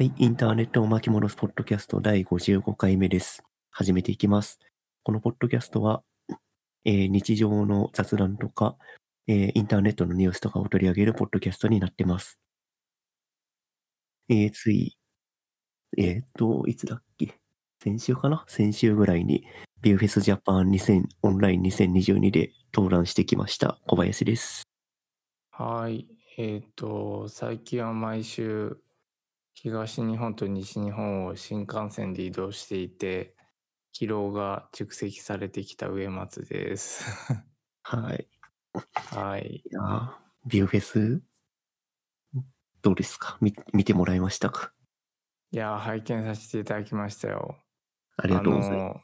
はい、インターネットを巻き戻すポッドキャスト第55回目です。始めていきます。このポッドキャストは、えー日常の雑談とか、えーインターネットのニュースとかを取り上げるポッドキャストになってます。えーつい、えっと、いつだっけ？先週かな？先週ぐらいに、ビューフェスジャパン2000オンライン2022で登壇してきました小林です。はい。えっ、と、最近は毎週、東日本と西日本を新幹線で移動していて、疲労が蓄積されてきた植松です。はい。はい。いやービューフェス、どうですか？み見てもらいましたか？いやー、拝見させていただきましたよ。ありがとうございます。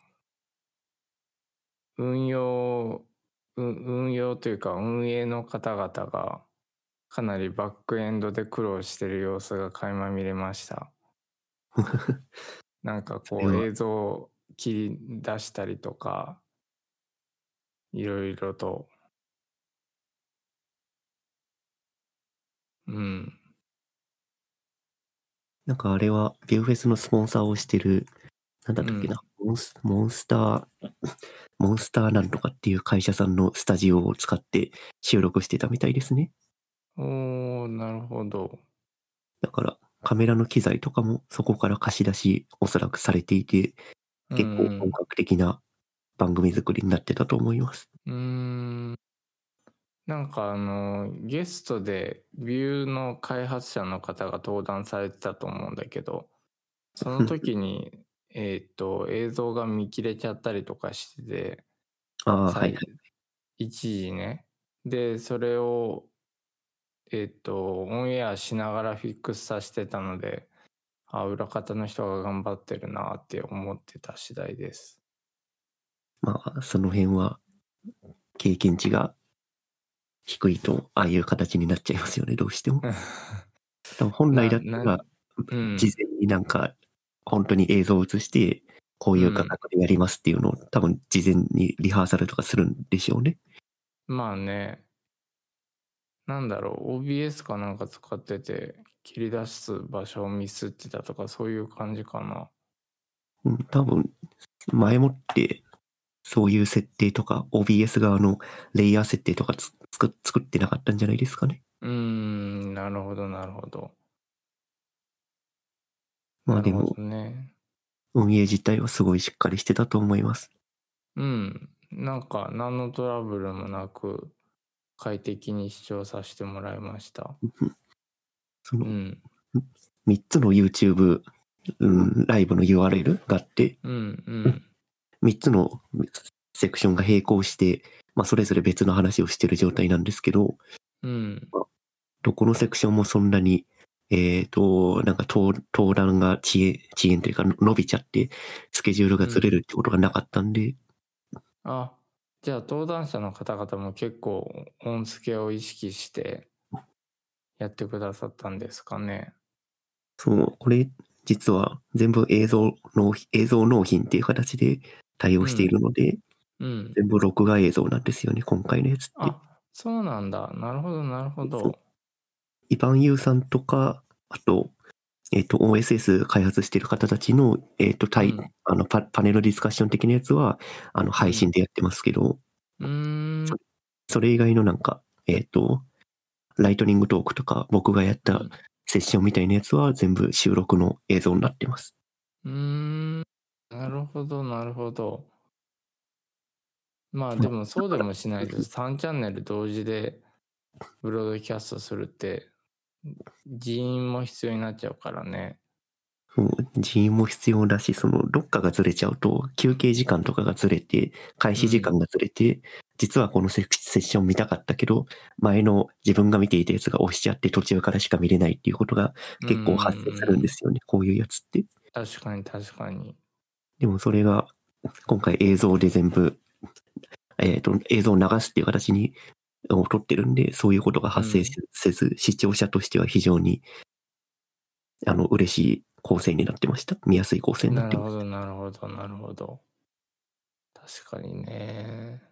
の運用、う運用というか運営の方々がかなりバックエンドで苦労してる様子が垣間見れました。なんかこう 映像を切り出したりとか、いろいろと。うん。なんかあれは、ビューフェスのスポンサーをしてる、なんだったっけな、モンスモンスター、モンスターなんとかっていう会社さんのスタジオを使って収録してたみたいですね。おー、なるほど。だから、カメラの機材とかもそこから貸し出し、おそらくされていて、結構うん本格的な番組作りになってたと思います。うーんなんかあのゲストでビューの開発者の方が登壇されてたと思うんだけどその時に えっと映像が見切れちゃったりとかしててああ、さはいはい。一時ねでそれをえっとオンエアしながらフィックスさせてたのであ裏方の人が頑張ってるなって思ってた次第です。まあ、その辺は、経験値が低いと、ああいう形になっちゃいますよね、どうしても。本来だったなら、うん事前になんか、本当に映像を映して、こういう価格でやりますっていうのを、多分事前にリハーサルとかするんでしょうね。まあね、なんだろう、OBS かなんか使ってて、切り出す場所をミスってたとか、そういう感じかな。うん、多分、前もって、そういう設定とか、OBS 側のレイヤー設定とかつ作作ってなかったんじゃないですかね。うーん、なるほど、なるほど。まあでもね。運営自体はすごいしっかりしてたと思います。うん、なんか、何のトラブルもなく、快適に視聴させてもらいました。そう。のん、3つの YouTube、うん、ライブの URL があって、うん、うん、3つのセクションが並行して、まあ、それぞれ別の話をしてる状態なんですけど、うん、どこのセクションもそんなに、えっ、と、なんか登登壇が遅延、遅延というか伸びちゃって、スケジュールがずれるってことがなかったんで、あ、じゃあ登壇者の方々も結構音付けを意識してやってくださったんですかね。そう、これ実は全部映像の、映像納品っていう形で対応しているので、うん。全部録画映像なんですよね、今回のやつって。あ、そうなんだ。なるほど、なるほど。イバンユーさんとか、あと、えっ、と、OSS 開発してる方たちの、えっ、と、対、うんあのパ、パネルディスカッション的なやつは、あの、配信でやってますけど、うーん。それ以外のなんか、えっ、と、ライトニングトークとか、僕がやったうんセッションみたいなやつは全部収録の映像になってます。うーん。なるほど、なるほど。まあまでもそうでもしないと3チャンネル同時でブロードキャストするって人員も必要になっちゃうからね。人員も必要だし、その、どっかがずれちゃうと、休憩時間とかがずれて、開始時間がずれて、実はこのセセッション見たかったけど、前の自分が見ていたやつが押しちゃって途中からしか見れないっていうことが結構発生するんですよね、こういうやつって。確かに確かに。でもそれが、今回映像で全部、えっ、と、映像を流すっていう形に、を取ってるんで、そういうことが発生せせず、視聴者としては非常に、あの、嬉しい構成になってました。見やすい構成になってました。なるほど、なるほど、なるほど。確かにね。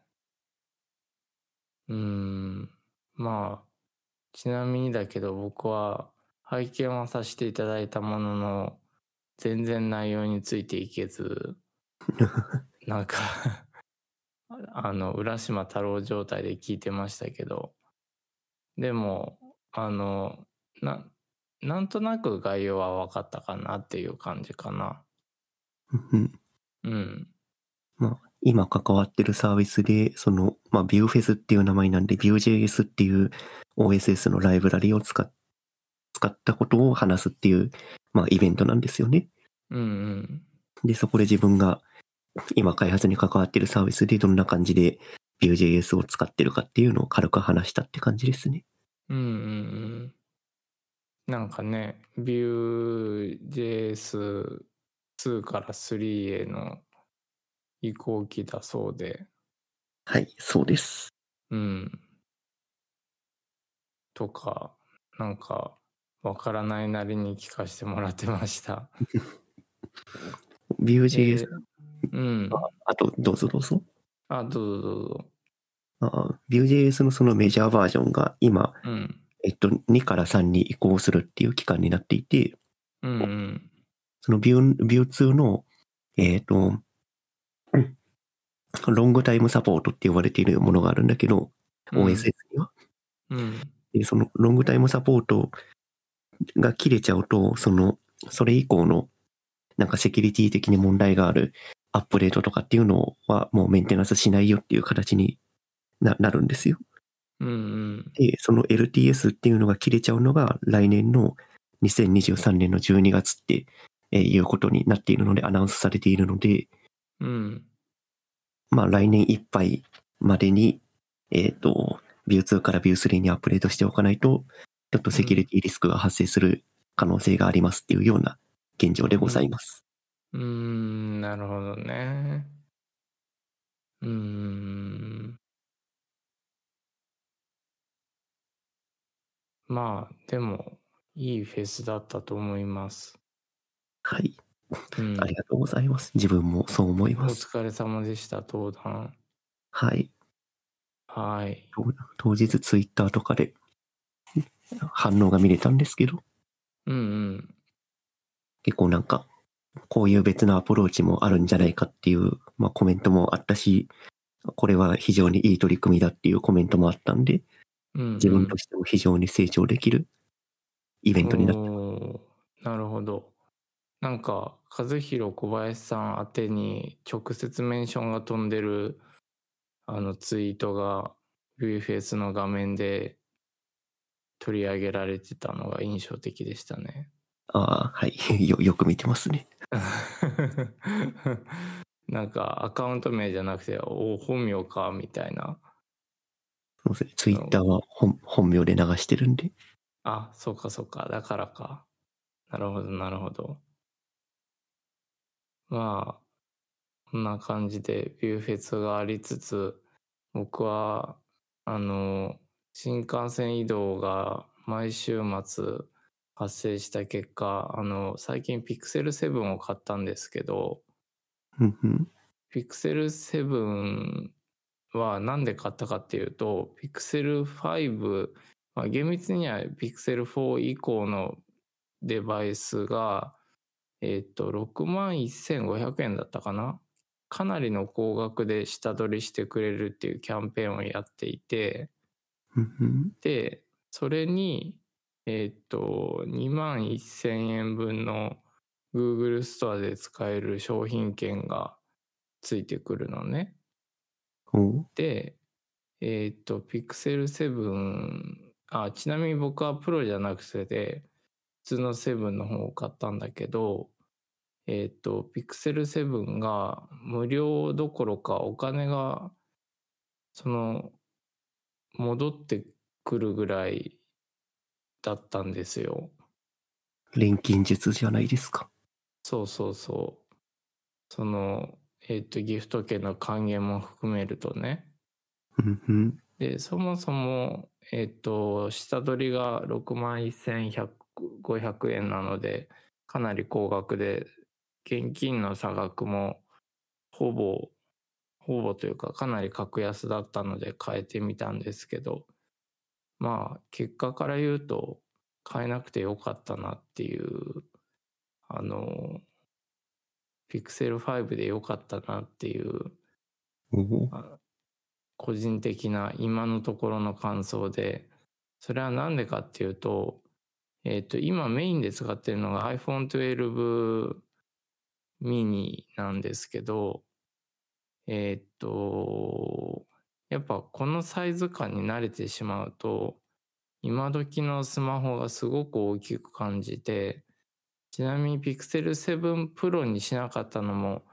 うーん。まあ、ちなみにだけど僕は拝見はさせていただいたものの、全然内容についていけず、なんかあの、浦島太郎状態で聞いてましたけど、でも、あの、な、なんとなく概要は分かったかなっていう感じかな。うんうん。まあ、今関わってるサービスで、その、まあ、Viewfest っていう名前なんで、Vue.js っていう OSS のライブラリを使っ使ったことを話すっていう、まあ、イベントなんですよね。うんうん。で、そこで自分が今開発に関わってるサービスでどんな感じで Vue.js を使ってるかっていうのを軽く話したって感じですね。うんうんうん。なんかね、Vue.js2 から3への移行期だそうで、はい、そうです。うん。とか、なんか、わからないなりに聞かせてもらってました。Vue.js、うん。あと、どうぞどうぞ。あ、どうぞどうぞ。あ Vue.js のそのメジャーバージョンが今、うん。えっと、2から3に移行するっていう期間になっていて、うんうん。その Vue, Vue2 の、えっ、と、うんロングタイムサポートって呼ばれているものがあるんだけど、OSS には。うん。でそのロングタイムサポートが切れちゃうと、その、それ以降の、なんかセキュリティ的に問題があるアップデートとかっていうのはもうメンテナンスしないよっていう形にななるんですよ。うんうん。で、その LTS っていうのが切れちゃうのが来年の2023年の12月って、えーいうことになっているので、アナウンスされているので、うん。まあ来年いっぱいまでに、えっ、と、Vue2 から Vue3 にアップデートしておかないと、ちょっとセキュリティリスクが発生する可能性がありますっていうような現状でございます。うーん、なるほどね。うーん。まあ、でも、いいフェスだったと思います。はい。うん あ。りがとうございます。自分もそう思いおます。疲れ様でした、登壇。はい。はい。当当日ツイッターとかで 反応が見れたんですけど、うんうん。結構なんか、こういう別のアプローチもあるんじゃないかっていう、まあ、コメントもあったし、これは非常にいい取り組みだっていうコメントもあったんで、うんうん、自分としても非常に成長できるイベントになって、おーなるほど。なんか、和弘小林さん宛てに直接メンションが飛んでるあのツイートが VFS の画面で取り上げられてたのが印象的でしたね。ああ、はい。よ、よく見てますね。なんかアカウント名じゃなくて、お本名かみたいな。すいませんツイッターは本本名で流してるんで。あ、そうかそうか。だからか。なるほど、なるほど。まあ、こんな感じでビューフェスがありつつ、僕は、あの、新幹線移動が毎週末発生した結果、あの、最近ピクセル7を買ったんですけど、うんうん。ピクセル7はなんで買ったかっていうと、ピクセル5、まあ、厳密にはピクセル4以降のデバイスが、えっ、と、61,500円だったかな？かなりの高額で下取りしてくれるっていうキャンペーンをやっていて。で、それに、えっ、と、21,000円分の Google ストアで使える商品券がついてくるのね。で、えっ、と、Pixel 7、あ、ちなみに僕はプロじゃなくて、普通の7の方を買ったんだけど、えっ、と、Pixel 7が無料どころかお金が、その、戻ってくるぐらいだったんですよ。錬金術じゃないですか。そうそうそう。その、えっ、と、ギフト券の還元も含めるとね。で、そもそも、えっ、と、下取りが6万1500円なので、かなり高額で、現金の差額も、ほぼ、ほぼというか、かなり格安だったので変えてみたんですけど、まあ、結果から言うと、変えなくてよかったなっていう、あの、Pixel 5でよかったなっていう、個人的な今のところの感想で、それはなんでかっていうと、えっ、と、今メインで使ってるのが iPhone 12 mini なんですけど、えっ、と、やっぱこのサイズ感に慣れてしまうと、今時のスマホがすごく大きく感じて、ちなみに Pixel 7 Pro にしなかったのも、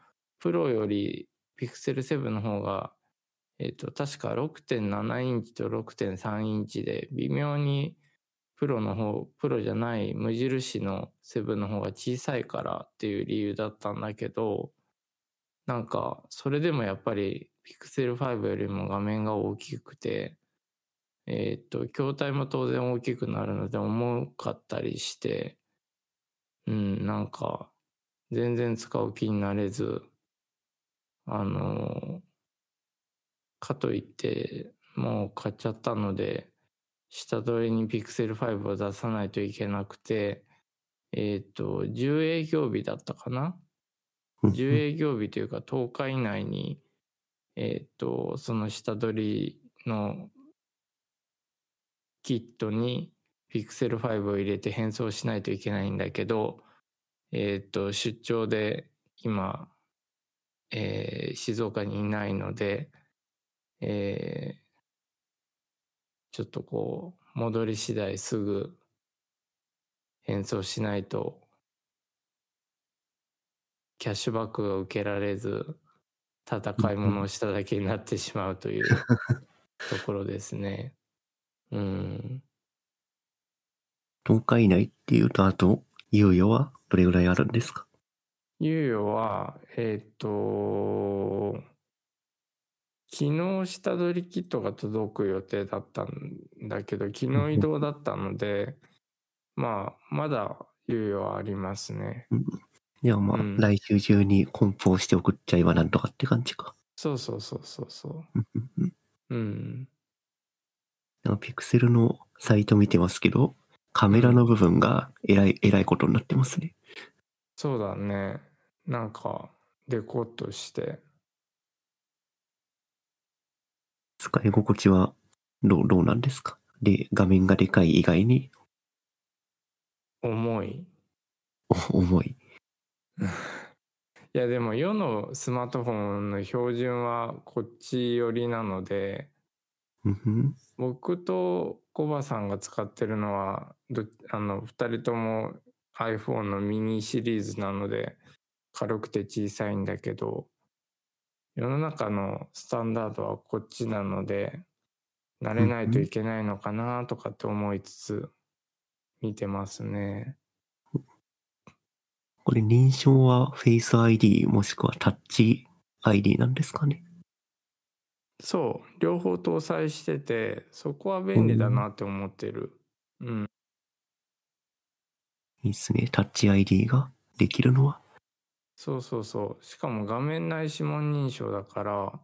Pro より Pixel 7の方が、えっ、と、確か6.7インチと6.3インチで、微妙にプロの方、プロじゃない無印の7の方が小さいからっていう理由だったんだけど、なんか、それでもやっぱり Pixel 5よりも画面が大きくて、えっ、と、筐体も当然大きくなるので重かったりして、うん、なんか、全然使う気になれず、あの、かといって、もう買っちゃったので、下取りに Pixel 5を出さないといけなくて、えっ、と、10営業日だったかな10営業日というか10日以内に、えっ、と、その下取りのキットに Pixel 5を入れて変装しないといけないんだけど、えっ、と、出張で今、えー静岡にいないので、えーちょっとこう、戻り次第すぐ変装しないと、キャッシュバックが受けられず、ただ買い物をしただけになってしまうというところですね。うん。10日以内っていうと、あと、猶予はどれぐらいあるんですか？猶予は、えっ、と、昨日下取りキットが届く予定だったんだけど、昨日移動だったので、まあ、まだ猶予はありますね。じゃあまあ、うん来週中に梱包して送っちゃえばなんとかって感じか。そうそうそうそうそうんうんうんう。うん。なんかピクセルのサイト見てますけど、カメラの部分がえらい、えらいことになってますね。そうだね。なんか、デコっとして。使い心地はどう、どうなんですか？で、画面がでかい以外に、重い。お 重い。いやでも世のスマートフォンの標準はこっち寄りなので僕とコバさんが使ってるのはどあの2人とも iPhone のミニシリーズなので軽くて小さいんだけど世の中のスタンダードはこっちなので慣れないといけないのかなとかって思いつつ見てますね。これ認証は Face ID もしくはタッチ ID なんですかね？そう両方搭載しててそこは便利だなって思ってる。うんいいっすね。タッチ ID ができるのは。そうそうそう。しかも画面内指紋認証だから、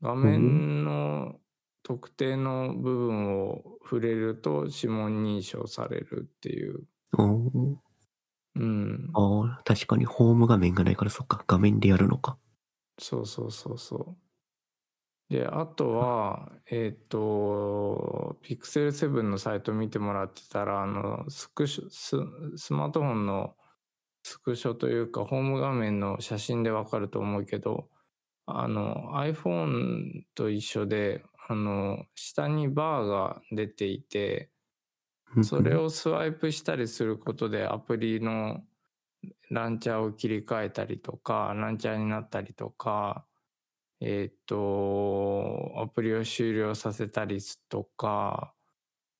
画面の特定の部分を触れると指紋認証されるっていう。おーうん。ああ、確かにホーム画面がないからそっか、画面でやるのか。そうそうそうそう。で、あとは、えっ、と、Pixel 7のサイト見てもらってたら、あの、スクショ、ススマートフォンのスクショというか、ホーム画面の写真でわかると思うけど、あの、iPhone と一緒で、あの、下にバーが出ていて、それをスワイプしたりすることでアプリのランチャーを切り替えたりとか、ランチャーになったりとか、えっ、と、アプリを終了させたりとか、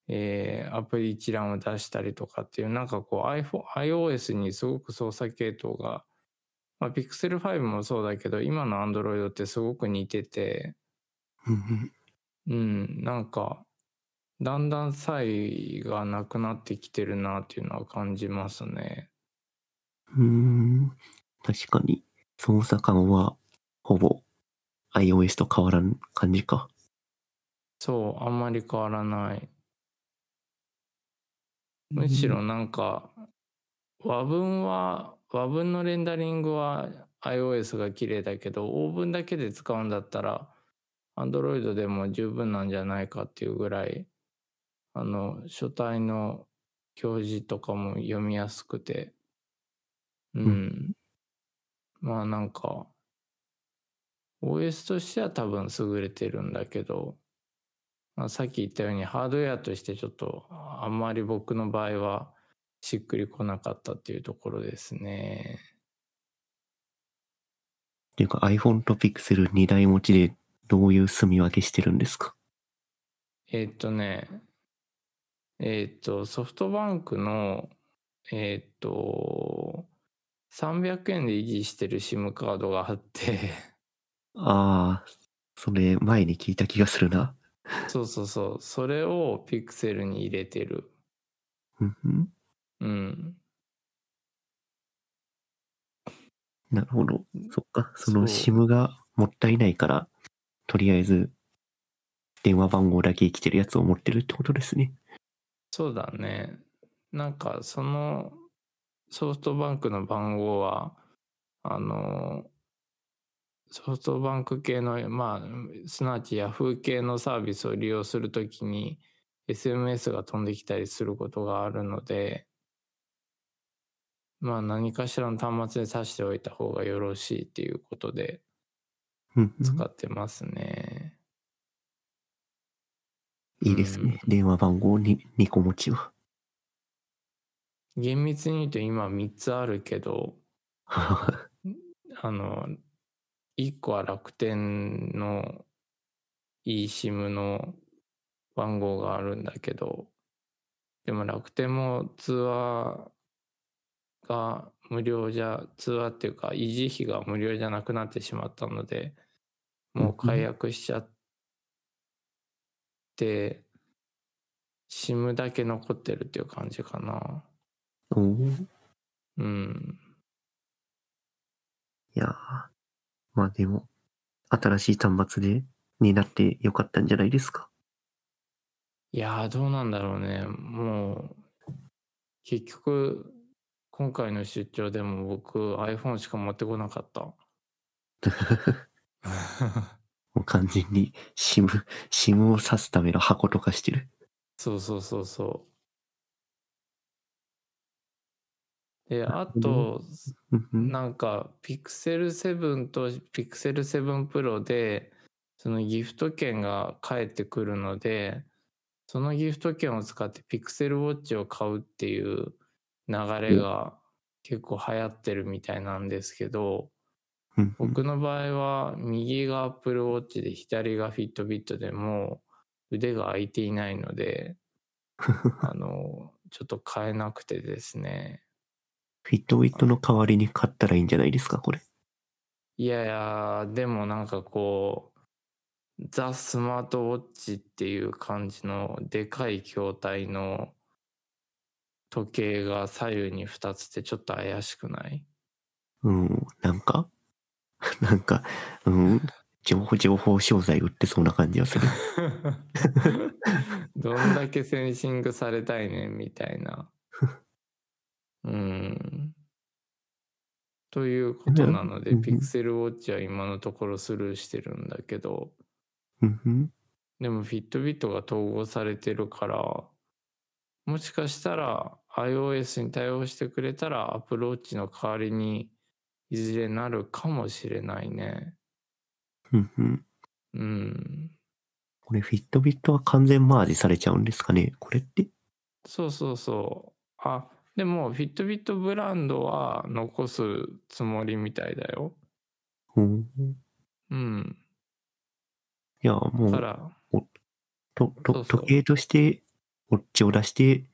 えーアプリ一覧を出したりとかっていう、なんかこう iPhone、iOS にすごく操作系統が、まあ、Pixel 5もそうだけど、今の Android ってすごく似てて、うんなんか、だんだん差異がなくなってきてるなっていうのは感じますね。うーん、確かに操作感はほぼ iOS と変わらん感じか。そう、あんまり変わらない。むしろなんか、和文は、和文のレンダリングは iOS が綺麗だけど、オーブンだけで使うんだったら、Android でも十分なんじゃないかっていうぐらい、あの、書体の表示とかも読みやすくて、うん。うんまあなんか、OS としては多分優れてるんだけど、まあ、さっき言ったようにハードウェアとしてちょっとあんまり僕の場合はしっくりこなかったっていうところですね。っていうか iPhone と Pixel 2台持ちでどういう住み分けしてるんですか？えーっとね、えーっと、ソフトバンクの、えーっと、300円で維持してる SIM カードがあって、ああ、それ前に聞いた気がするな。そうそうそう、それを Pixel に入れてる。うん。なるほど。そっか。その SIM がもったいないから、とりあえず電話番号だけ生きてるやつを持ってるってことですね。そうだね。なんかそのソフトバンクの番号は、あの、ソフトバンク系の、まあ、すなわちヤフー系のサービスを利用するときに SMS が飛んできたりすることがあるので、まあ何かしらの端末で挿しておいた方がよろしいっていうことで使ってますね。いいですね。電話番号に2個持ちは。厳密に言うと今3つあるけど、あの、1個は楽天の eSIM の番号があるんだけど、でも楽天も通話が無料じゃ、通話っていうか維持費が無料じゃなくなってしまったので、もう解約しちゃって、SIM だけ残ってるっていう感じかな。おーうん。いやーまあでも、新しい端末で、になってよかったんじゃないですか？いやー、どうなんだろうね。もう、結局、今回の出張でも僕 iPhone しか持ってこなかった。もう完全に SIM、SIM を挿すための箱とかしてる。そうそうそうそう。で、あと、うんうんなんか、Pixel 7と Pixel 7 Pro で、そのギフト券が返ってくるので、そのギフト券を使って Pixel Watch を買うっていう流れが結構流行ってるみたいなんですけど、僕の場合は右が Apple Watch で左が Fitbit でもう腕が空いていないので、あの、ちょっと買えなくてですね。フィットビットの代わりに買ったらいいんじゃないですか、これ。いやいや、でもなんかこう、ザ・スマートウォッチっていう感じのでかい筐体の時計が左右に2つってちょっと怪しくない？うん、なんか、なんか、うん、情報、情報商材売ってそうな感じがする。どんだけセンシングされたいねんみたいな。うん。ということなので、ピクセルウォッチは今のところスルーしてるんだけど、でもフィットビットが統合されてるから、もしかしたら iOS に対応してくれたら Apple Watch の代わりにいずれなるかもしれないね。うんうんうん。これフィットビットは完全マージされちゃうんですかね？これって？そうそうそう。あ、でも、フィットビットブランドは残すつもりみたいだよ。うん、うん。いや、もう、だから、とと時計として、ウォッチを出して、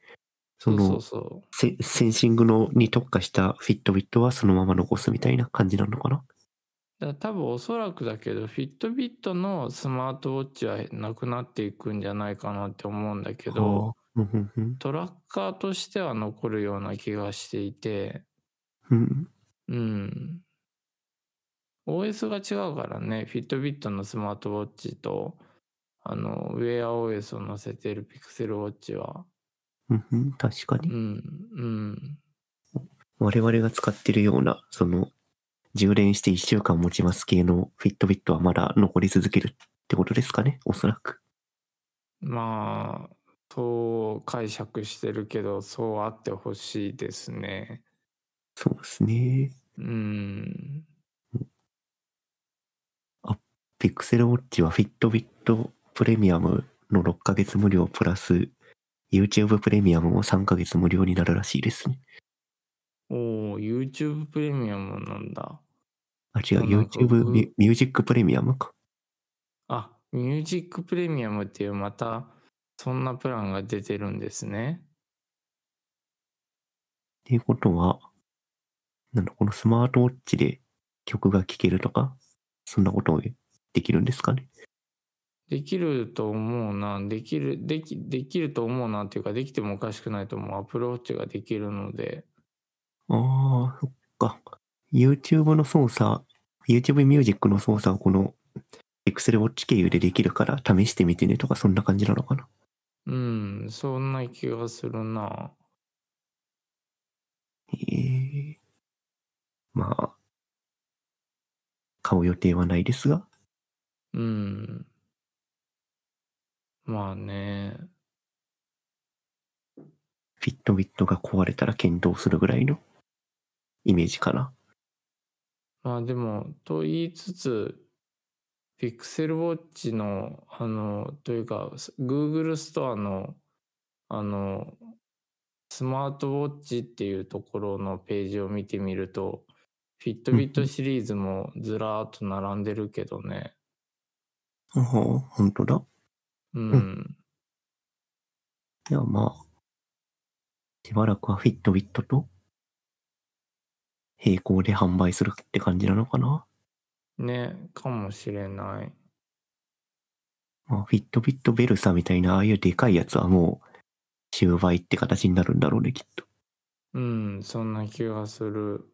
そのそうそうそセセンシングのに特化したフィットビットはそのまま残すみたいな感じなのかな？う。だ多分おそらくだけど、フィットビットのスマートウォッチはなくなっていくんじゃないかなって思うんだけど、トラッカーとしては残るような気がしていて、うんうん。OS が違うからね、フィットビットのスマートウォッチと、あの、ウェア OS を載せているピクセルウォッチは、うんうん、確かに。うん、うん。我々が使ってるような、その、充電して1週間持ちます系のフィットビットはまだ残り続けるってことですかね、おそらく。まあ、そう解釈してるけど、そうあってほしいですね。そうですね。うん。ピクセルウォッチはフィットビットプレミアムの6ヶ月無料プラス YouTube プレミアムも3ヶ月無料になるらしいですね。おお、YouTube プレミアムなんだ。あ、違う、YouTube 僕ミュミュージックプレミアムか。あ、ミュージックプレミアムっていうまたそんなプランが出てるんですね。っていうことは、なんだ、このスマートウォッチで曲が聴けるとか、そんなことをできるんですかね。できると思うな。できる、でき、できると思うなっていうか、できてもおかしくないと思う。アプローチができるので。ああ、そっか。YouTube の操作、YouTube ミュージックの操作をこの Pixel Watch 経由でできるから試してみてねとかそんな感じなのかな？うん、そんな気がするな。へえ。まあ、買う予定はないですが、うん。まあね。フィットビットが壊れたら検討するぐらいのイメージかな。まあでも、と言いつつ、ピクセルウォッチの、あの、というか、Google ストアの、あの、スマートウォッチっていうところのページを見てみると、フィットビットシリーズもずらーっと並んでるけどね。ああ、本当だ。うん。いや、まあ、しばらくはフィットビットと並行で販売するって感じなのかな？ね、かもしれない。まあ、フィットビットベルサみたいなああいうでかいやつはもう終売って形になるんだろうね、きっと。うん、そんな気がする。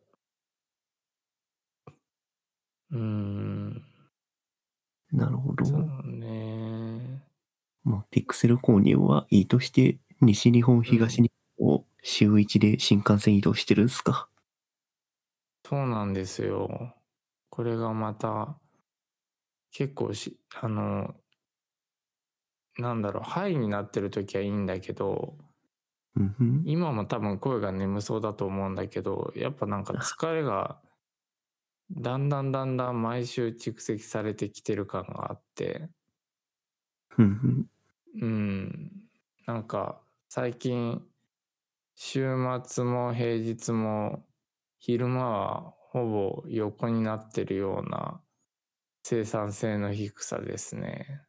うん、なるほど。そうね。まあ、ピクセル購入はいいとして、西日本、東日本を週1で新幹線移動してるんすか？そうなんですよ。これがまた、結構し、あの、なんだろう、ハイになってる時はいいんだけど、うん。今も多分声が眠そうだと思うんだけど、やっぱなんか疲れが、だんだんだんだん毎週蓄積されてきてる感があって、うん。うん、なんか最近週末も平日も昼間はほぼ横になってるような生産性の低さですね。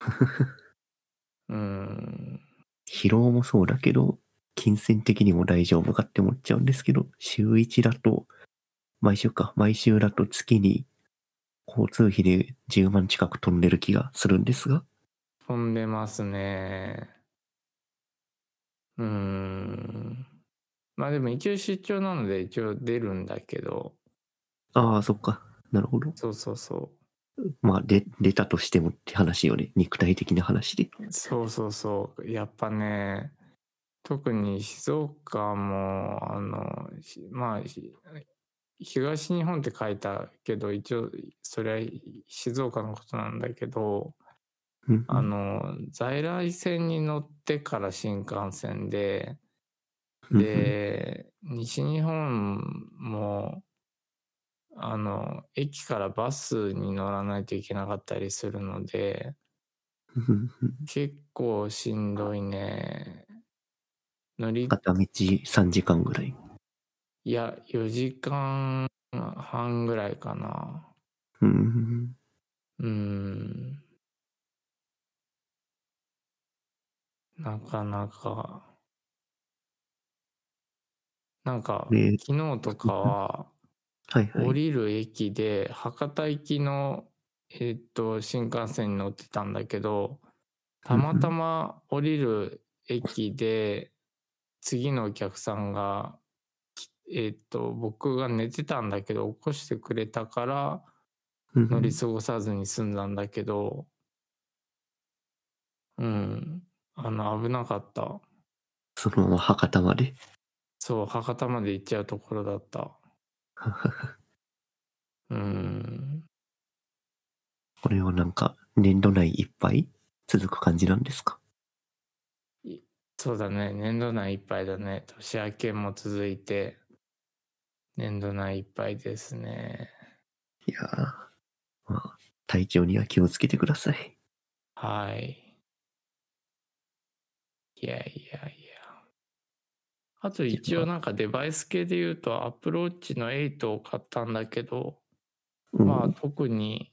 うん、疲労もそうだけど、金銭的にも大丈夫かって思っちゃうんですけど、週1だと、毎週か、毎週だと月に交通費で10万近く飛んでる気がするんですが。飛んでますね。うん。まあでも一応出張なので一応出るんだけど、ああ、そっか。なるほど。そうそうそまあ、で、出たとしてもって話よね。肉体的な話で。う。そうそうそう。やっぱね、特に静岡も、あの、しまあ、ひ東日本って書いたけど、一応、それは静岡のことなんだけど、うんあの、在来線に乗ってから新幹線で、うんで、西日本も、あの、駅からバスに乗らないといけなかったりするので、結構しんどいね。乗り、片道3時間ぐらい。いや、4時間半ぐらいかな。うん。うん。なかなか。なんか、ね昨日とかは、はいはい。降りる駅で博多行きの、えーっと新幹線に乗ってたんだけどたまたま降りる駅で次のお客さんがきえーっと僕が寝てたんだけど起こしてくれたからうん乗り過ごさずに済んだんだけどうんあの危なかったそのまま博多まで？そう、博多まで行っちゃうところだった。うーん。これをなんか年度内いっぱい続く感じなんですか？そうだね。年度内いっぱいだね。年明けも続いて、年度内いっぱいですね。いやー、まあ、体調には気をつけてください。はい。いやいやいや。あと一応なんかデバイス系で言うと、アプローチの8を買ったんだけど、うん、まあ特に、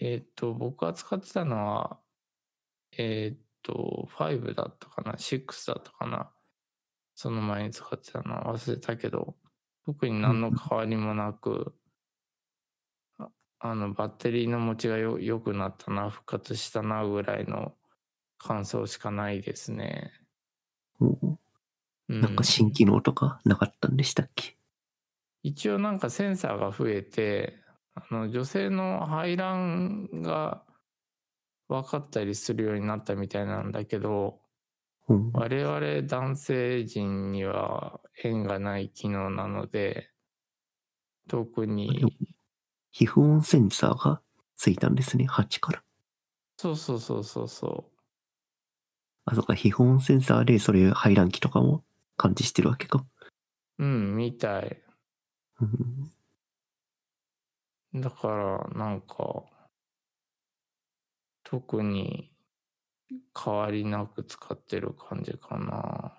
えっ、と、僕が使ってたのは、えっ、と、5だったかな、6だったかな。その前に使ってたのは忘れたけど、特に何の変わりもなく、ああの、バッテリーの持ちがよ良くなったな、復活したな、ぐらいの感想しかないですね。うんうなんか新機能とか？なかったんでしたっけ？一応なんかセンサーが増えて、あの女性の排卵が分かったりするようになったみたいなんだけど、うん。我々男性陣には縁がない機能なので、特に、皮膚温センサーがついたんですね、8から。そうそうそうそうそあ、そうか、皮膚温センサーでそれ排卵期とかも感知してるわけか。う。うん、みたい。うん。だから、なんか、特に変わりなく使ってる感じかな。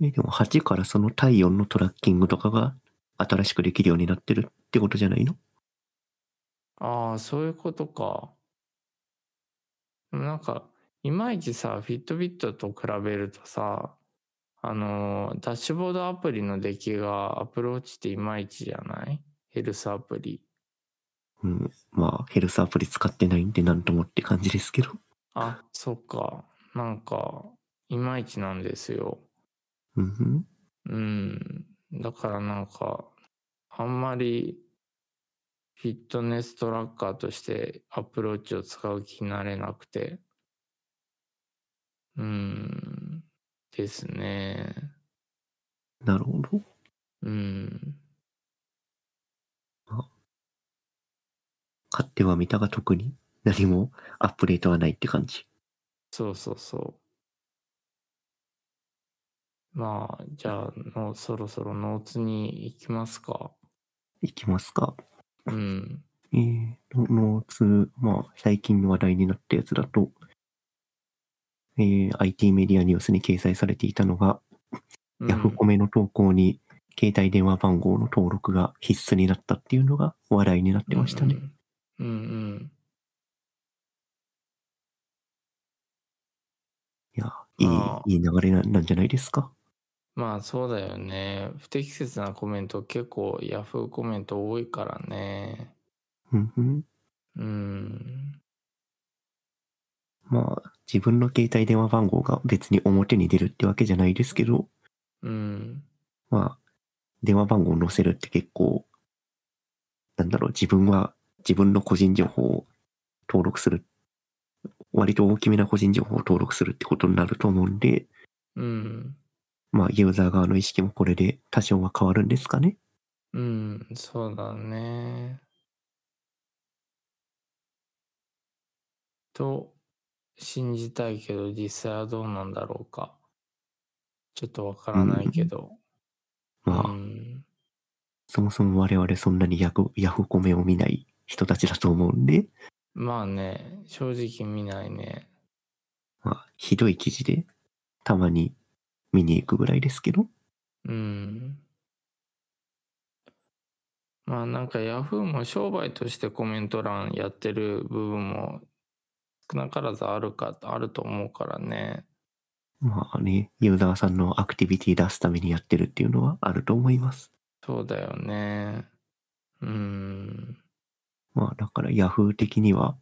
えでも8からその体温のトラッキングとかが新しくできるようになってるってことじゃないの？ああ、そういうことか。なんか、いまいちさ、フィットビットと比べるとさ、あのー、ダッシュボードアプリの出来がアプローチっていまいちじゃない？ヘルスアプリ。うん。まあ、ヘルスアプリ使ってないんでなんともって感じですけど。あ、そっか。なんか、いまいちなんですよ。うん。うん。だからなんか、あんまりフィットネストラッカーとしてアプローチを使う気になれなくて。うん。ですね。なるほど。うん。買ってはみたが特に何もアップデートはないって感じ。そうそうそう。まあ、じゃあの、そろそろノーツに行きますか。いきますか。うん。えー、ノーツ、まあ、最近の話題になったやつだと、えー、IT メディアニュースに掲載されていたのが、うんヤフコメの投稿に携帯電話番号の登録が必須になったっていうのが話題になってましたね。うんうん。うんいや、いいいい流れななんじゃないですか？まあそうだよね。不適切なコメント結構ヤフーコメント多いからね。うんうん。うん。まあ、自分の携帯電話番号が別に表に出るってわけじゃないですけど、うん。まあ、電話番号を載せるって結構、なんだろう、自分は自分の個人情報を登録する。割と大きめな個人情報を登録するってことになると思うんで、うん。まあ、ユーザー側の意識もこれで多少は変わるんですかね。うん。そうだね。と、信じたいけど実際はどうなんだろうか。ちょっとわからないけど。まあ、うん。そもそも我々そんなにヤフヤフコメを見ない人たちだと思うんで、まあね、正直見ないね。まあ、ひどい記事でたまに見に行くぐらいですけど、うん。まあなんかヤフーも商売としてコメント欄やってる部分も少なからずあるか、あると思うからね。まあね、ユーザーさんのアクティビティ出すためにやってるっていうのはあると思います。そうだよね。うん。まあだからヤフー的には、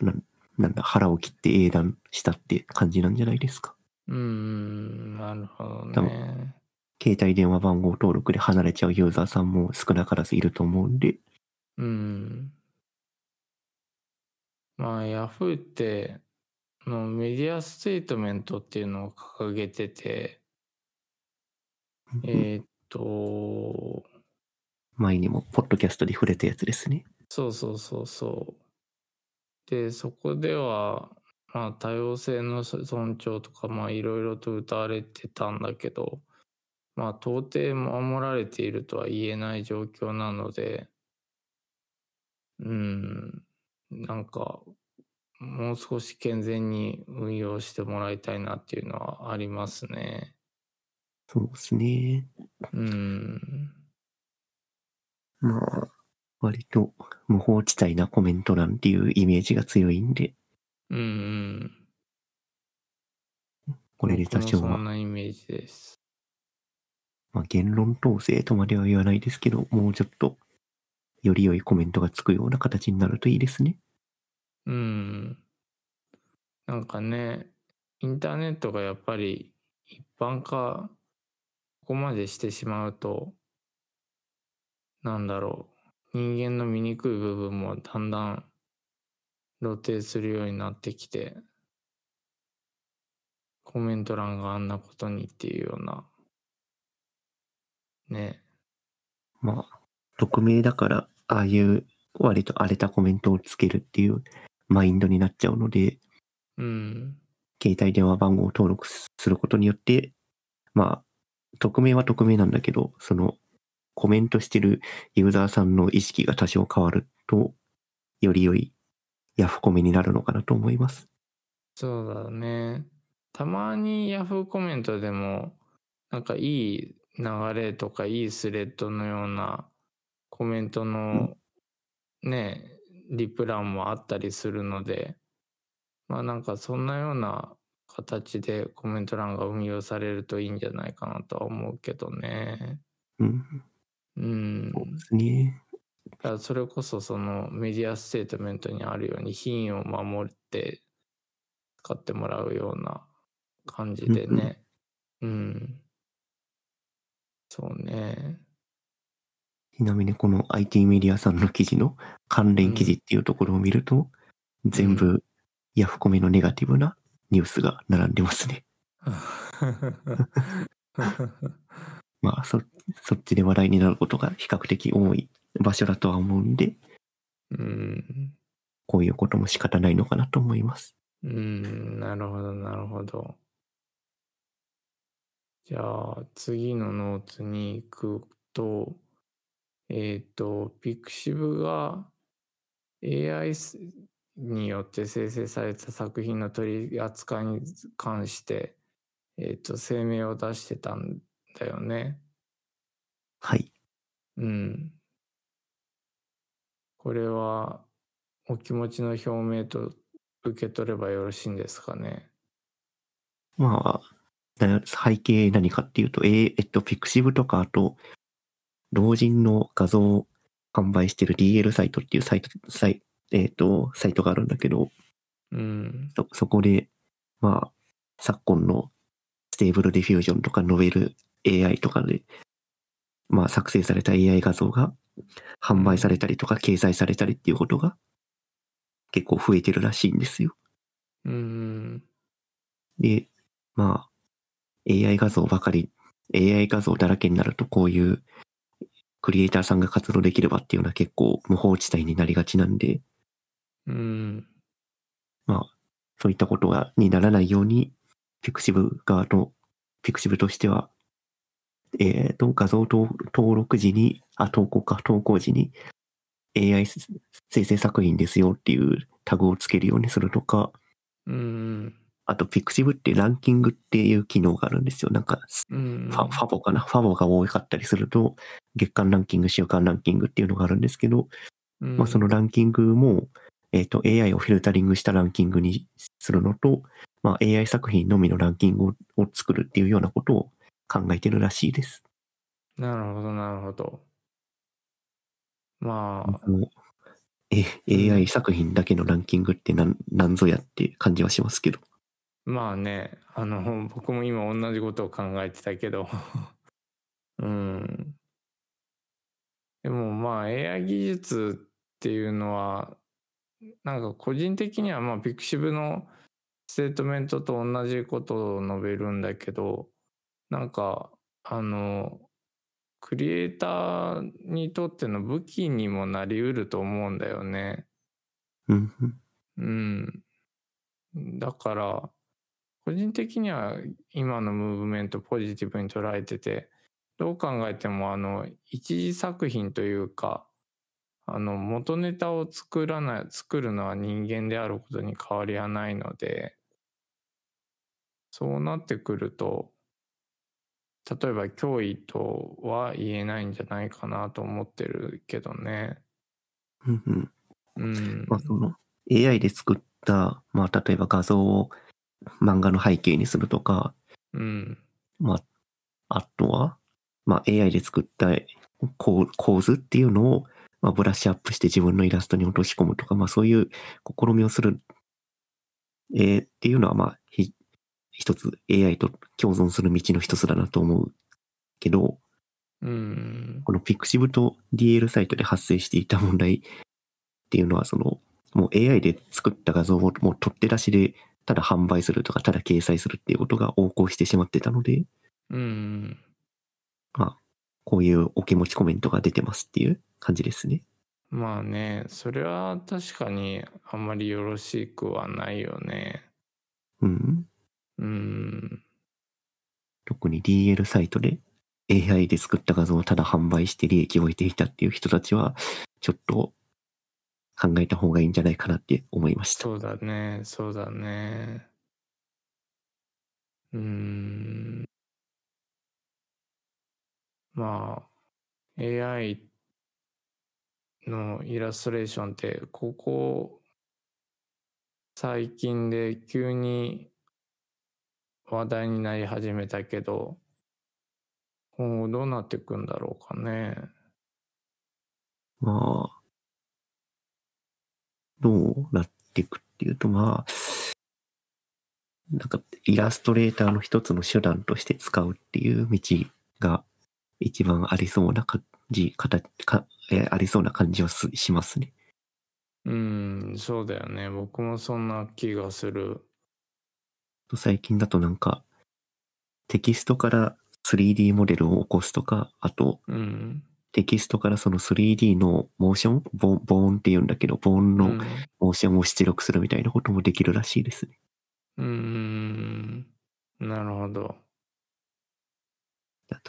なんなんだ、腹を切って英断したって感じなんじゃないですか。うん、なるほど多ね。携帯電話番号登録で離れちゃうユーザーさんも少なからずいると思うんで、うん。まあヤフーって、のメディアステートメントっていうのを掲げてて、えーっと、前にもポッドキャストで触れたやつですね。そうそうそうそう。で、そこでは、まあ多様性の尊重とか、まあいろいろと歌われてたんだけど、まあ到底守られているとは言えない状況なので、うん、なんか、もう少し健全に運用してもらいたいなっていうのはありますね。そうですね。うん。まあ、割と無法地帯なコメント欄っていうイメージが強いんで、うんうん。これで多少はそん、なイメージです。まあ、言論統制とまでは言わないですけど、もうちょっと、より良いコメントがつくような形になるといいですね。うん。なんかね、インターネットがやっぱり一般化、ここまでしてしまうと、なんだろう、人間の醜い部分もだんだん露呈するようになってきて、コメント欄があんなことにっていうような、ね、まあ、匿名だから、ああいう割と荒れたコメントをつけるっていうマインドになっちゃうので、うん、携帯電話番号を登録することによって、まあ、匿名は匿名なんだけど、そのコメントしてるユーザーさんの意識が多少変わると、より良いヤフコメになるのかなと思います。そうだね。たまにヤフーコメントでも、なんかいい流れとかいいスレッドのようなコメントのね、リプ欄もあったりするので、まあなんかそんなような形でコメント欄が運用されるといいんじゃないかなとは思うけどね。うん、うん。そうですね。だからそれこそそのメディアステートメントにあるように品位を守って使ってもらうような感じでね。うん。そうね。ちなみにこの IT メディアさんの記事の関連記事っていうところを見ると、全部ヤフコメのネガティブなニュースが並んでますね。まあそ、そっちで話題になることが比較的多い場所だとは思うんで、うん。こういうことも仕方ないのかなと思います。うん。なるほど、なるほど。じゃあ、次のノーツに行くと、えっ、と、ピクシブが AI によって生成された作品の取り扱いに関して、えっ、と、声明を出してたんだよね。はい。うん。これは、お気持ちの表明と受け取ればよろしいんですかね。まあ、な背景何かっていうと、えーえっと、 pixiv とか、あと、同人の画像を販売してる DL サイトっていうサイト、サイ,、えっと、サイトがあるんだけど、うん。そ、そこで、まあ、昨今の Stable Diffusion とかノベル AI とかで、まあ、作成された AI 画像が販売されたりとか掲載されたりっていうことが結構増えてるらしいんですよ。うん。で、まあ、AI 画像ばかり、AI 画像だらけになるとこういうクリエイターさんが活動できればっていうのは結構無法地帯になりがちなんで、うん。まあ、そういったことが、にならないように、ピクシブ側と、ピクシブとしては、えっ、と、画像登登録時に、あ、投稿か、投稿時に、AI 生成作品ですよっていうタグをつけるようにするとか、うん。あと、ピクシブってランキングっていう機能があるんですよ。なんか、うん。ファファボかな？ファボが多かったりすると、月間ランキング、週間ランキングっていうのがあるんですけど、うん、まあ、そのランキングも、えっ、と、AI をフィルタリングしたランキングにするのと、まあ、AI 作品のみのランキングをを作るっていうようなことを考えてるらしいです。なるほど、なるほど。まあ、え AI 作品だけのランキングってなんなんぞやって感じはしますけど。まあね、あの、僕も今同じことを考えてたけど、うん。でもまあ AI 技術っていうのは、なんか個人的にはまあ pixiv のステートメントと同じことを述べるんだけど、なんか、あの、クリエイターにとっての武器にもなりうると思うんだよね。うんうん。だから、個人的には今のムーブメントポジティブに捉えてて、どう考えてもあの、一次作品というか、あの、元ネタを作らない、作るのは人間であることに変わりはないので、そうなってくると、例えば脅威とは言えないんじゃないかなと思ってるけどね。うんうん。うん。まあ、その AI で作った、まあ、例えば画像を漫画の背景にするとか、うん。まあ、あとは、まあ、AI で作った構構図っていうのを、まあ、ブラッシュアップして自分のイラストに落とし込むとか、まあ、そういう試みをする、えーっていうのは、まあ、ひ一つ AI と共存する道の一つだなと思うけど、うん。この Pixiv と DL サイトで発生していた問題っていうのは、その、もう AI で作った画像をもう取って出しで、ただ販売するとか、ただ掲載するっていうことが横行してしまってたので、うん。まあ、こういうお気持ちコメントが出てますっていう感じですね。まあね、それは確かにあんまりよろしくはないよね。うん。うん。特に DL サイトで AI で作った画像をただ販売して利益を得ていたっていう人たちは、ちょっと考えた方がいいんじゃないかなって思いました。そうだね、そうだね。うん。まあ、AI のイラストレーションって、ここ最近で急に話題になり始めたけど、今後どうなっていくんだろうかね。まあ、どうなっていくっていうと、まあ、なんかイラストレーターの一つの手段として使うっていう道が一番ありそうな感じ、形かえーありそうな感じはすしますね。うん、そうだよね。僕もそんな気がする。最近だとなんか、テキストから 3D モデルを起こすとか、あと、うん。テキストからその 3D のモーションボーンボーンって言うんだけど、ボーンのうんモーションを出力するみたいなこともできるらしいですね。うん。なるほど。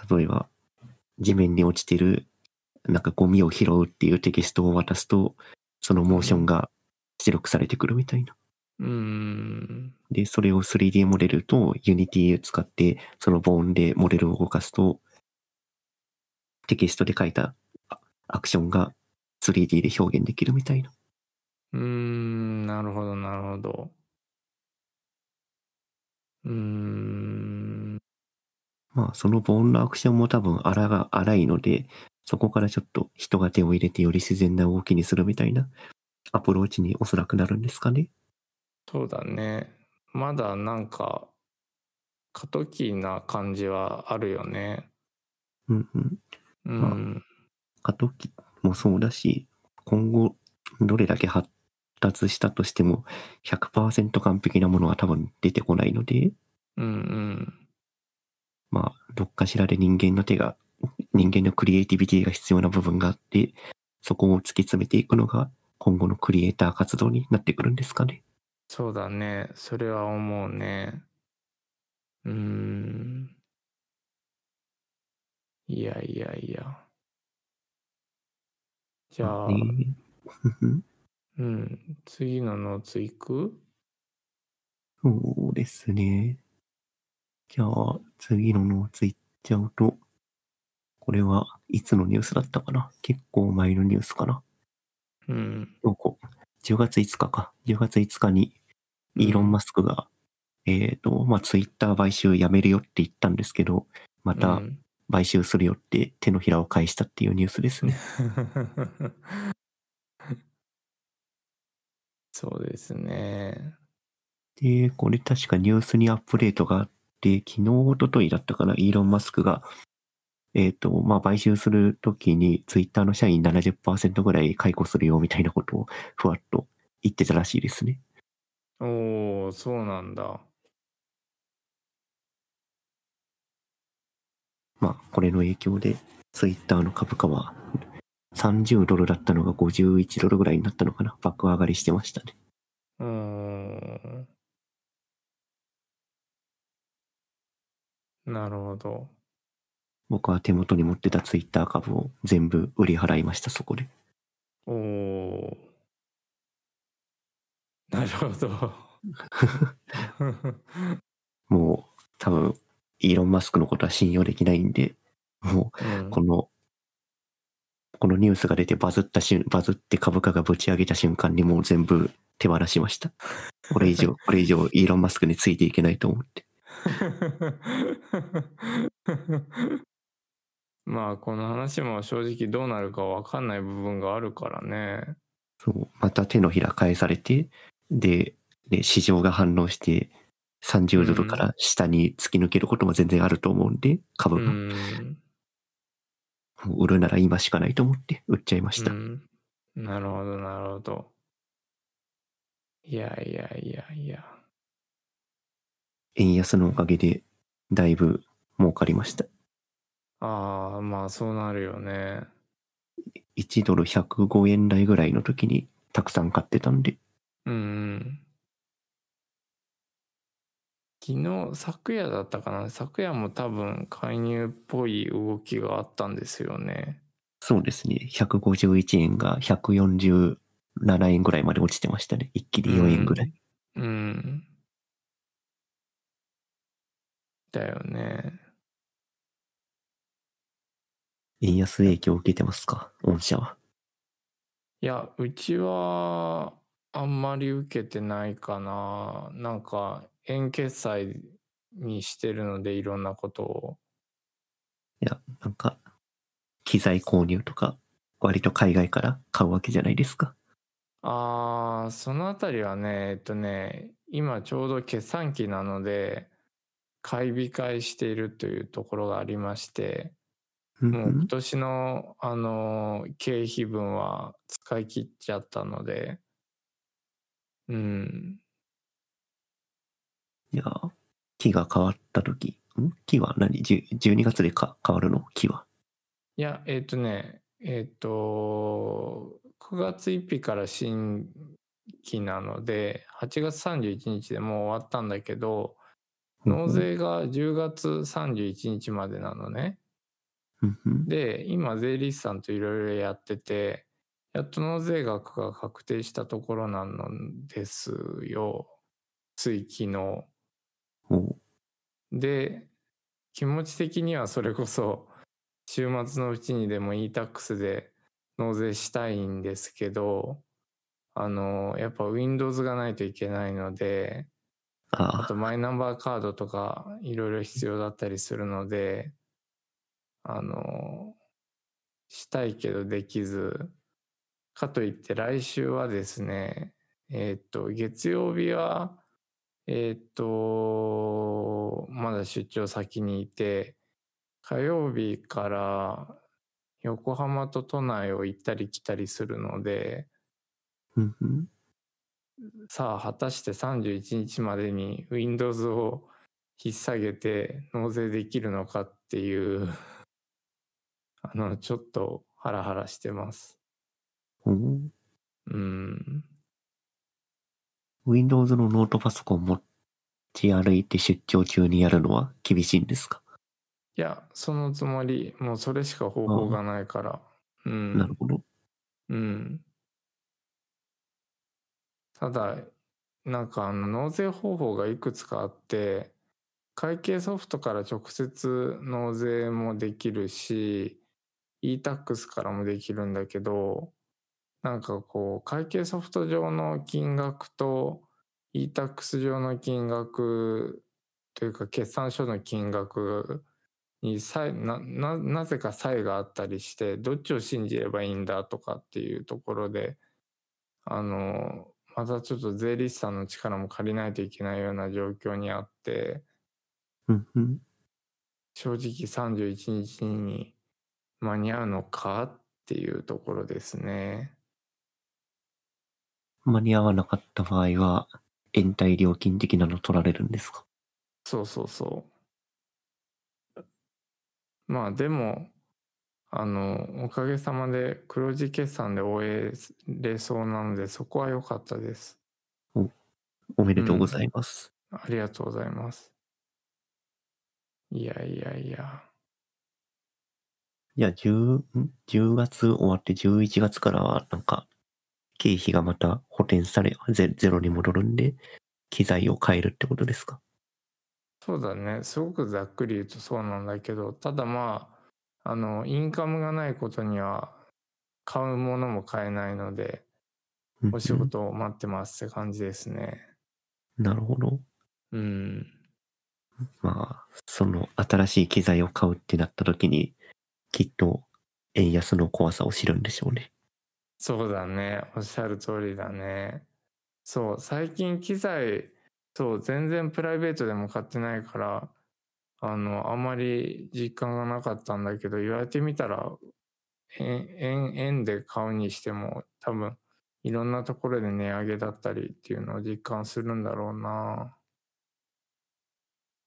例えば、地面に落ちてる、なんかゴミを拾うっていうテキストを渡すと、そのモーションが出力されてくるみたいな。うん。で、それを 3D モデルと Unity を使って、そのボーンでモデルを動かすと、テキストで書いたあアクションが 3D で表現できるみたいな。うん。なるほど、なるほど。うん。まあ、そのボーンのアクションも多分荒が荒いので、そこからちょっと人が手を入れてより自然な動きにするみたいなアプローチにおそらくなるんですかね。そうだね。まだなんか、過渡期な感じはあるよね。うんうん。うん。過渡期もそうだし、今後どれだけ発達したとしても100%完璧なものは多分出てこないので、うんうん。まあ、どっかしらで人間の手が、人間のクリエイティビティが必要な部分があって、そこを突き詰めていくのが今後のクリエイター活動になってくるんですかね。そうだね。それは思うね。うーん。いやいやいや。じゃあ、ね うん。次のノーツいく？そうですね。じゃあ、次のノーツいっちゃうと、これはいつのニュースだったかな？結構前のニュースかな？うん。どこ ?10 月5日か。10月5日に、イーロン・マスクが、えっ、と、まあ、ツイッター買収やめるよって言ったんですけど、またうん買収するよって手のひらを返したっていうニュースですね。そうですね。で、これ確かニュースにアップデートがあって、昨日、一昨日だったかな、イーロン・マスクが、えっ、と、まあ、買収するときに、ツイッターの社員70%ぐらい解雇するよみたいなことをふわっと言ってたらしいですね。おお、そうなんだ。まあ、これの影響で、ツイッターの株価は30ドルだったのが51ドルぐらいになったのかな。爆上がりしてましたね。うーん。なるほど。僕は手元に持ってたツイッター株を全部売り払いました、そこで。おお。なるほど。もう、多分、イーロン・マスクのことは信用できないんで、もうこの、このニュースが出てバズった瞬、バズって株価がぶち上げた瞬間にもう全部手放しました。これ以上、これ以上イーロン・マスクについていけないと思って。まあこの話も正直どうなるかわかんない部分があるからね。そう、また手のひら返されて、で、で市場が反応して、30ドルから下に突き抜けることも全然あると思うんで、う株が。ん。もう売るなら今しかないと思って売っちゃいました。うん。なるほどなるほど。いやいやいやいや。円安のおかげで、だいぶ儲かりました。ああ、まあそうなるよね。1ドル105円台ぐらいの時にたくさん買ってたんで、うん。昨日、昨夜だったかな昨夜も多分介入っぽい動きがあったんですよね。そうですね、151円が147円ぐらいまで落ちてましたね。一気に4円ぐらい。うん。だよね。円安影響を受けてますか？御社は。いや、うちはあんまり受けてないかな。なんか、円決済にしてるので、いろんなことを。いや、なんか、機材購入とか、割と海外から買うわけじゃないですか。ああ、そのあたりはね、えっとね、今ちょうど決算期なので、買い控えしているというところがありまして、うんもう今年の、あの、経費分は使い切っちゃったので、うん。いや、木が変わった時、ん？木は？何 ?10 ?12 月でか変わるの？木は。いや、えっとね、えっと、9月1日から新規なので、8月31日でもう終わったんだけど、納税が10月31日までなのね。で、今、税理士さんといろいろやってて、やっと納税額が確定したところなのですよ。つい昨日。で、気持ち的にはそれこそ、週末のうちにでも e-tax で納税したいんですけど、あの、やっぱ Windows がないといけないので、あ。あとマイナンバーカードとかいろいろ必要だったりするので、あの、したいけどできず、かといって来週はですね、えーっと、月曜日は、えーっと、まだ出張先にいて、火曜日から横浜と都内を行ったり来たりするので、さあ果たして31日までに Windows を引っ提げて納税できるのかっていうあのちょっとハラハラしてます。おううん Windows のノートパソコン持ち歩いて出張中にやるのは厳しいんですか、いやそのつもりもうそれしか方法がないから。うん。なるほど。うん。ただなんかあの納税方法がいくつかあって会計ソフトから直接納税もできるし e-tax からもできるんだけどなんかこう会計ソフト上の金額と e-tax 上の金額というか決算書の金額に差異なななぜか差異があったりしてどっちを信じればいいんだとかっていうところであのまたちょっと税理士さんの力も借りないといけないような状況にあって。正直31日に間に合うのかっていうところですね。間に合わなかった場合は、延滞料金的なの取られるんですか？そうそうそう。まあでも、あの、おかげさまで黒字決算で終えれそうなので、そこは良かったです。おめでとうございます。ありがとうございます。いやいやいや。いや、10、ん ?10 月終わって11月からは、なんか、経費がまた補填され、ゼゼロに戻るんで、機材を変えるってことですか？そうだね。すごくざっくり言うとそうなんだけど、ただまあ、あの、インカムがないことには、買うものも買えないので、お仕事を待ってますって感じですね。なるほど。うん。まあ、その新しい機材を買うってなった時に、きっと円安の怖さを知るんでしょうね。そうだね。おっしゃる通りだね。そう、最近機材、そう、全然プライベートでも買ってないから、あの、あまり実感がなかったんだけど、言われてみたら、円、円、で買うにしても、多分、いろんなところで値上げだったりっていうのを実感するんだろうな。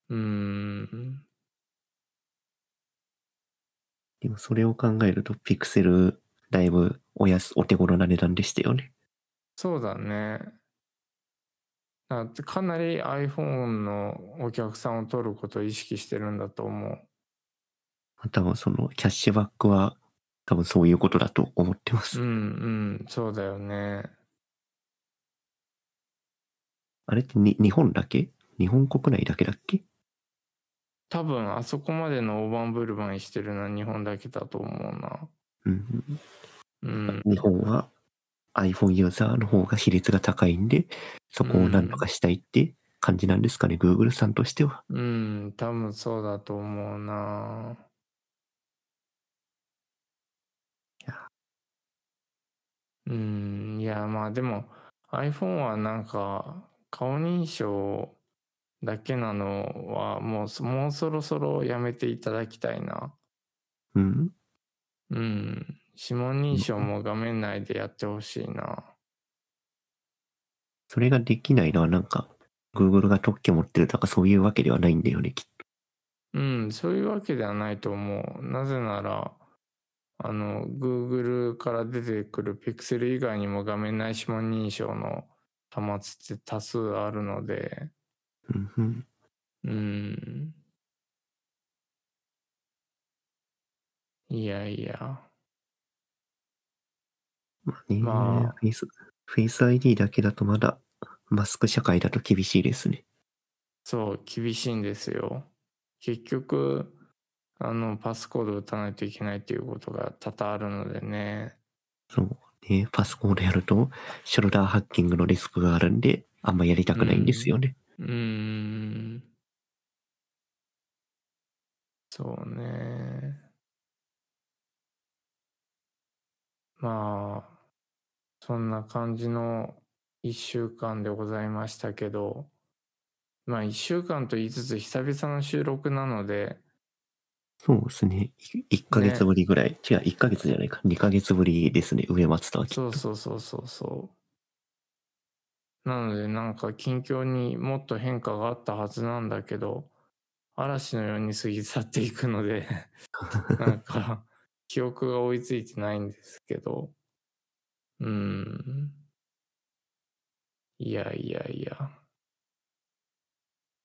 うーん。でもそれを考えると、ピクセル、だいぶお安、お手頃な値段でしたよね。そうだね。だってかなり iPhone のお客さんを取ることを意識してるんだと思う。多分そのキャッシュバックは、多分そういうことだと思ってます。うんうん、そうだよね。あれってに日本だけ？日本国内だけだっけ？多分あそこまでの大盤振る舞いしてるのは日本だけだと思うな。うんうん。日本は iPhone ユーザーの方が比率が高いんで、そこを何とかしたいって感じなんですかね、Google さんとしては。うん、多分そうだと思うな。うん、いや、まあでも iPhone はなんか顔認証だけなのはもうそもうそろそろやめていただきたいな。うん。うん。指紋認証も画面内でやってほしいな。それができないのはなんか、Google が特許持ってるとかそういうわけではないんだよね、きっと。うん、そういうわけではないと思う。なぜなら、あの、Google から出てくる Pixel 以外にも画面内指紋認証の端末って多数あるので、うんうん。うん。いやいや。まあフェイス、フェイス ID だけだとまだ、マスク社会だと厳しいですね。そう、厳しいんですよ。結局、あの、パスコードを打たないといけないっていうことが多々あるのでね。そう。ね、パスコードやると、ショルダーハッキングのリスクがあるんで、あんまやりたくないんですよね。うーん。そうね。まあ、そんな感じの一週間でございましたけど、まあ一週間と言いつつ久々の収録なので、そうですね。1ヶ月ぶりぐらい。違う、1ヶ月じゃないか。2ヶ月ぶりですね。上松とはきっと。そうそうそうそうそう。なのでなんか近況にもっと変化があったはずなんだけど、嵐のように過ぎ去っていくので、なんか記憶が追いついてないんですけど、うーん。いやいやいや。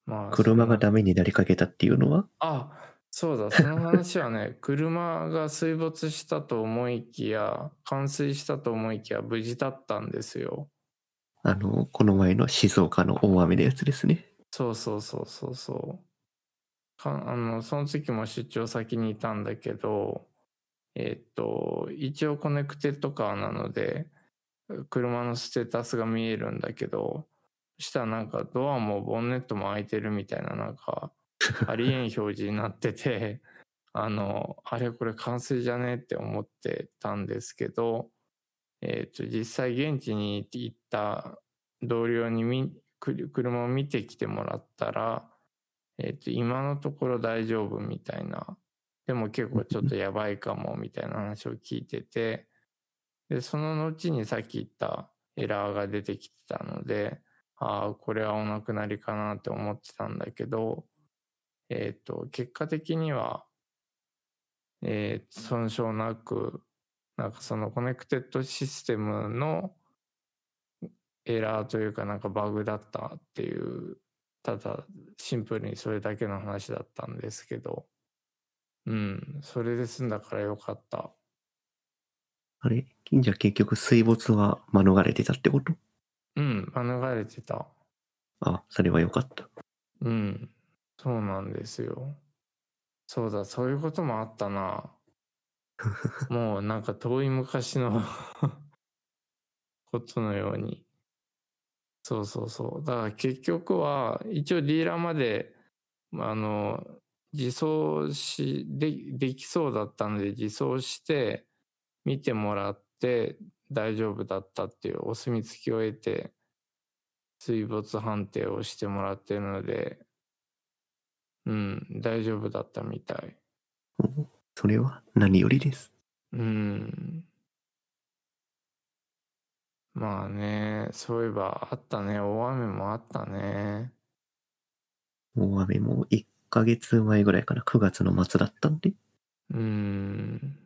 まあ、車がダメになりかけたっていうのは？あ、そうだ、その話はね、車が水没したと思いきや、冠水したと思いきや、無事だったんですよ。あの、この前の静岡の大雨のやつですね。そうそうそうそうそう。かあの、その時も出張先にいたんだけど、えっと、一応コネクテッドカーなので、車のステータスが見えるんだけど、そしたらなんかドアもボンネットも開いてるみたいな、なんか、ありえん表示になってて、あの、あれこれ冠水じゃねって思ってたんですけど、えっ、と、実際現地に行った同僚に車を見てきてもらったら、えっ、と、今のところ大丈夫みたいな。でも結構ちょっとやばいかもみたいな話を聞いてて、で、その後にさっき言ったエラーが出てきてたので、ああ、これはお亡くなりかなって思ってたんだけど、えっ、と、結果的には、えー損傷なく、なんかそのコネクテッドシステムのエラーというかなんかバグだったっていう、ただシンプルにそれだけの話だったんですけど、うん、それで済んだからよかった。あれ？じゃあ結局水没は免れてたってこと？うん、免れてた。あ、それはよかった。うん、そうなんですよ。そうだ、そういうこともあったな。もうなんか遠い昔の ことのように。そうそうそう。だから結局は、一応ディーラーまで、まああの、自走し、で、できそうだったので自走して、見てもらって大丈夫だったっていうお墨付きを得て、水没判定をしてもらってるので、うん、大丈夫だったみたい。おそれは何よりです。うん。まあね、そういえばあったね。大雨もあったね。大雨も1ヶ月前ぐらいかな。9月の末だったんで。うん。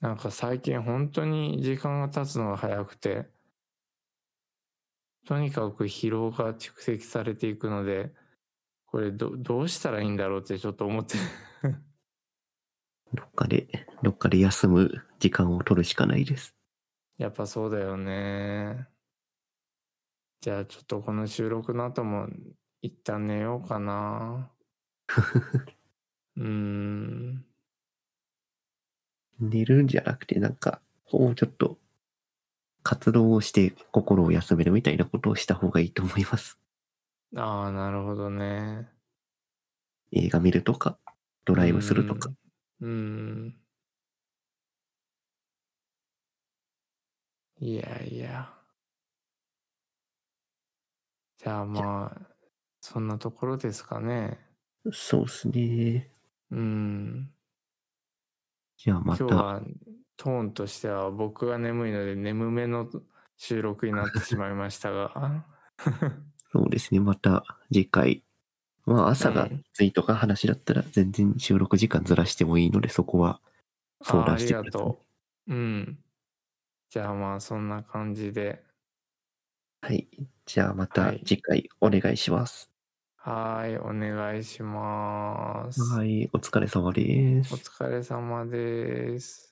なんか最近本当に時間が経つのが早くて、とにかく疲労が蓄積されていくので、これどどうしたらいいんだろうってちょっと思って。どっかで、どっかで休む時間を取るしかないです。やっぱそうだよね。じゃあちょっとこの収録の後も一旦寝ようかな。うーん。寝るんじゃなくて、なんか、もうちょっと、活動をして心を休めるみたいなことをした方がいいと思います。ああ、なるほどね。映画見るとか、ドライブするとか。うーん。いやいや。じゃあまあ、そんなところですかね。そうですね。うん。じゃあまた、今日はトーンとしては僕が眠いので眠めの収録になってしまいましたが。そうですね。また次回。まあ朝がうん暑いとか話だったら全然収録時間ずらしてもいいので、そこは相ああり談してください。がとう。うん。じゃあまあそんな感じで。はい。じゃあまたはい次回お願いします。はーい、お願いします。はい。お疲れ様ですお。疲れ様です。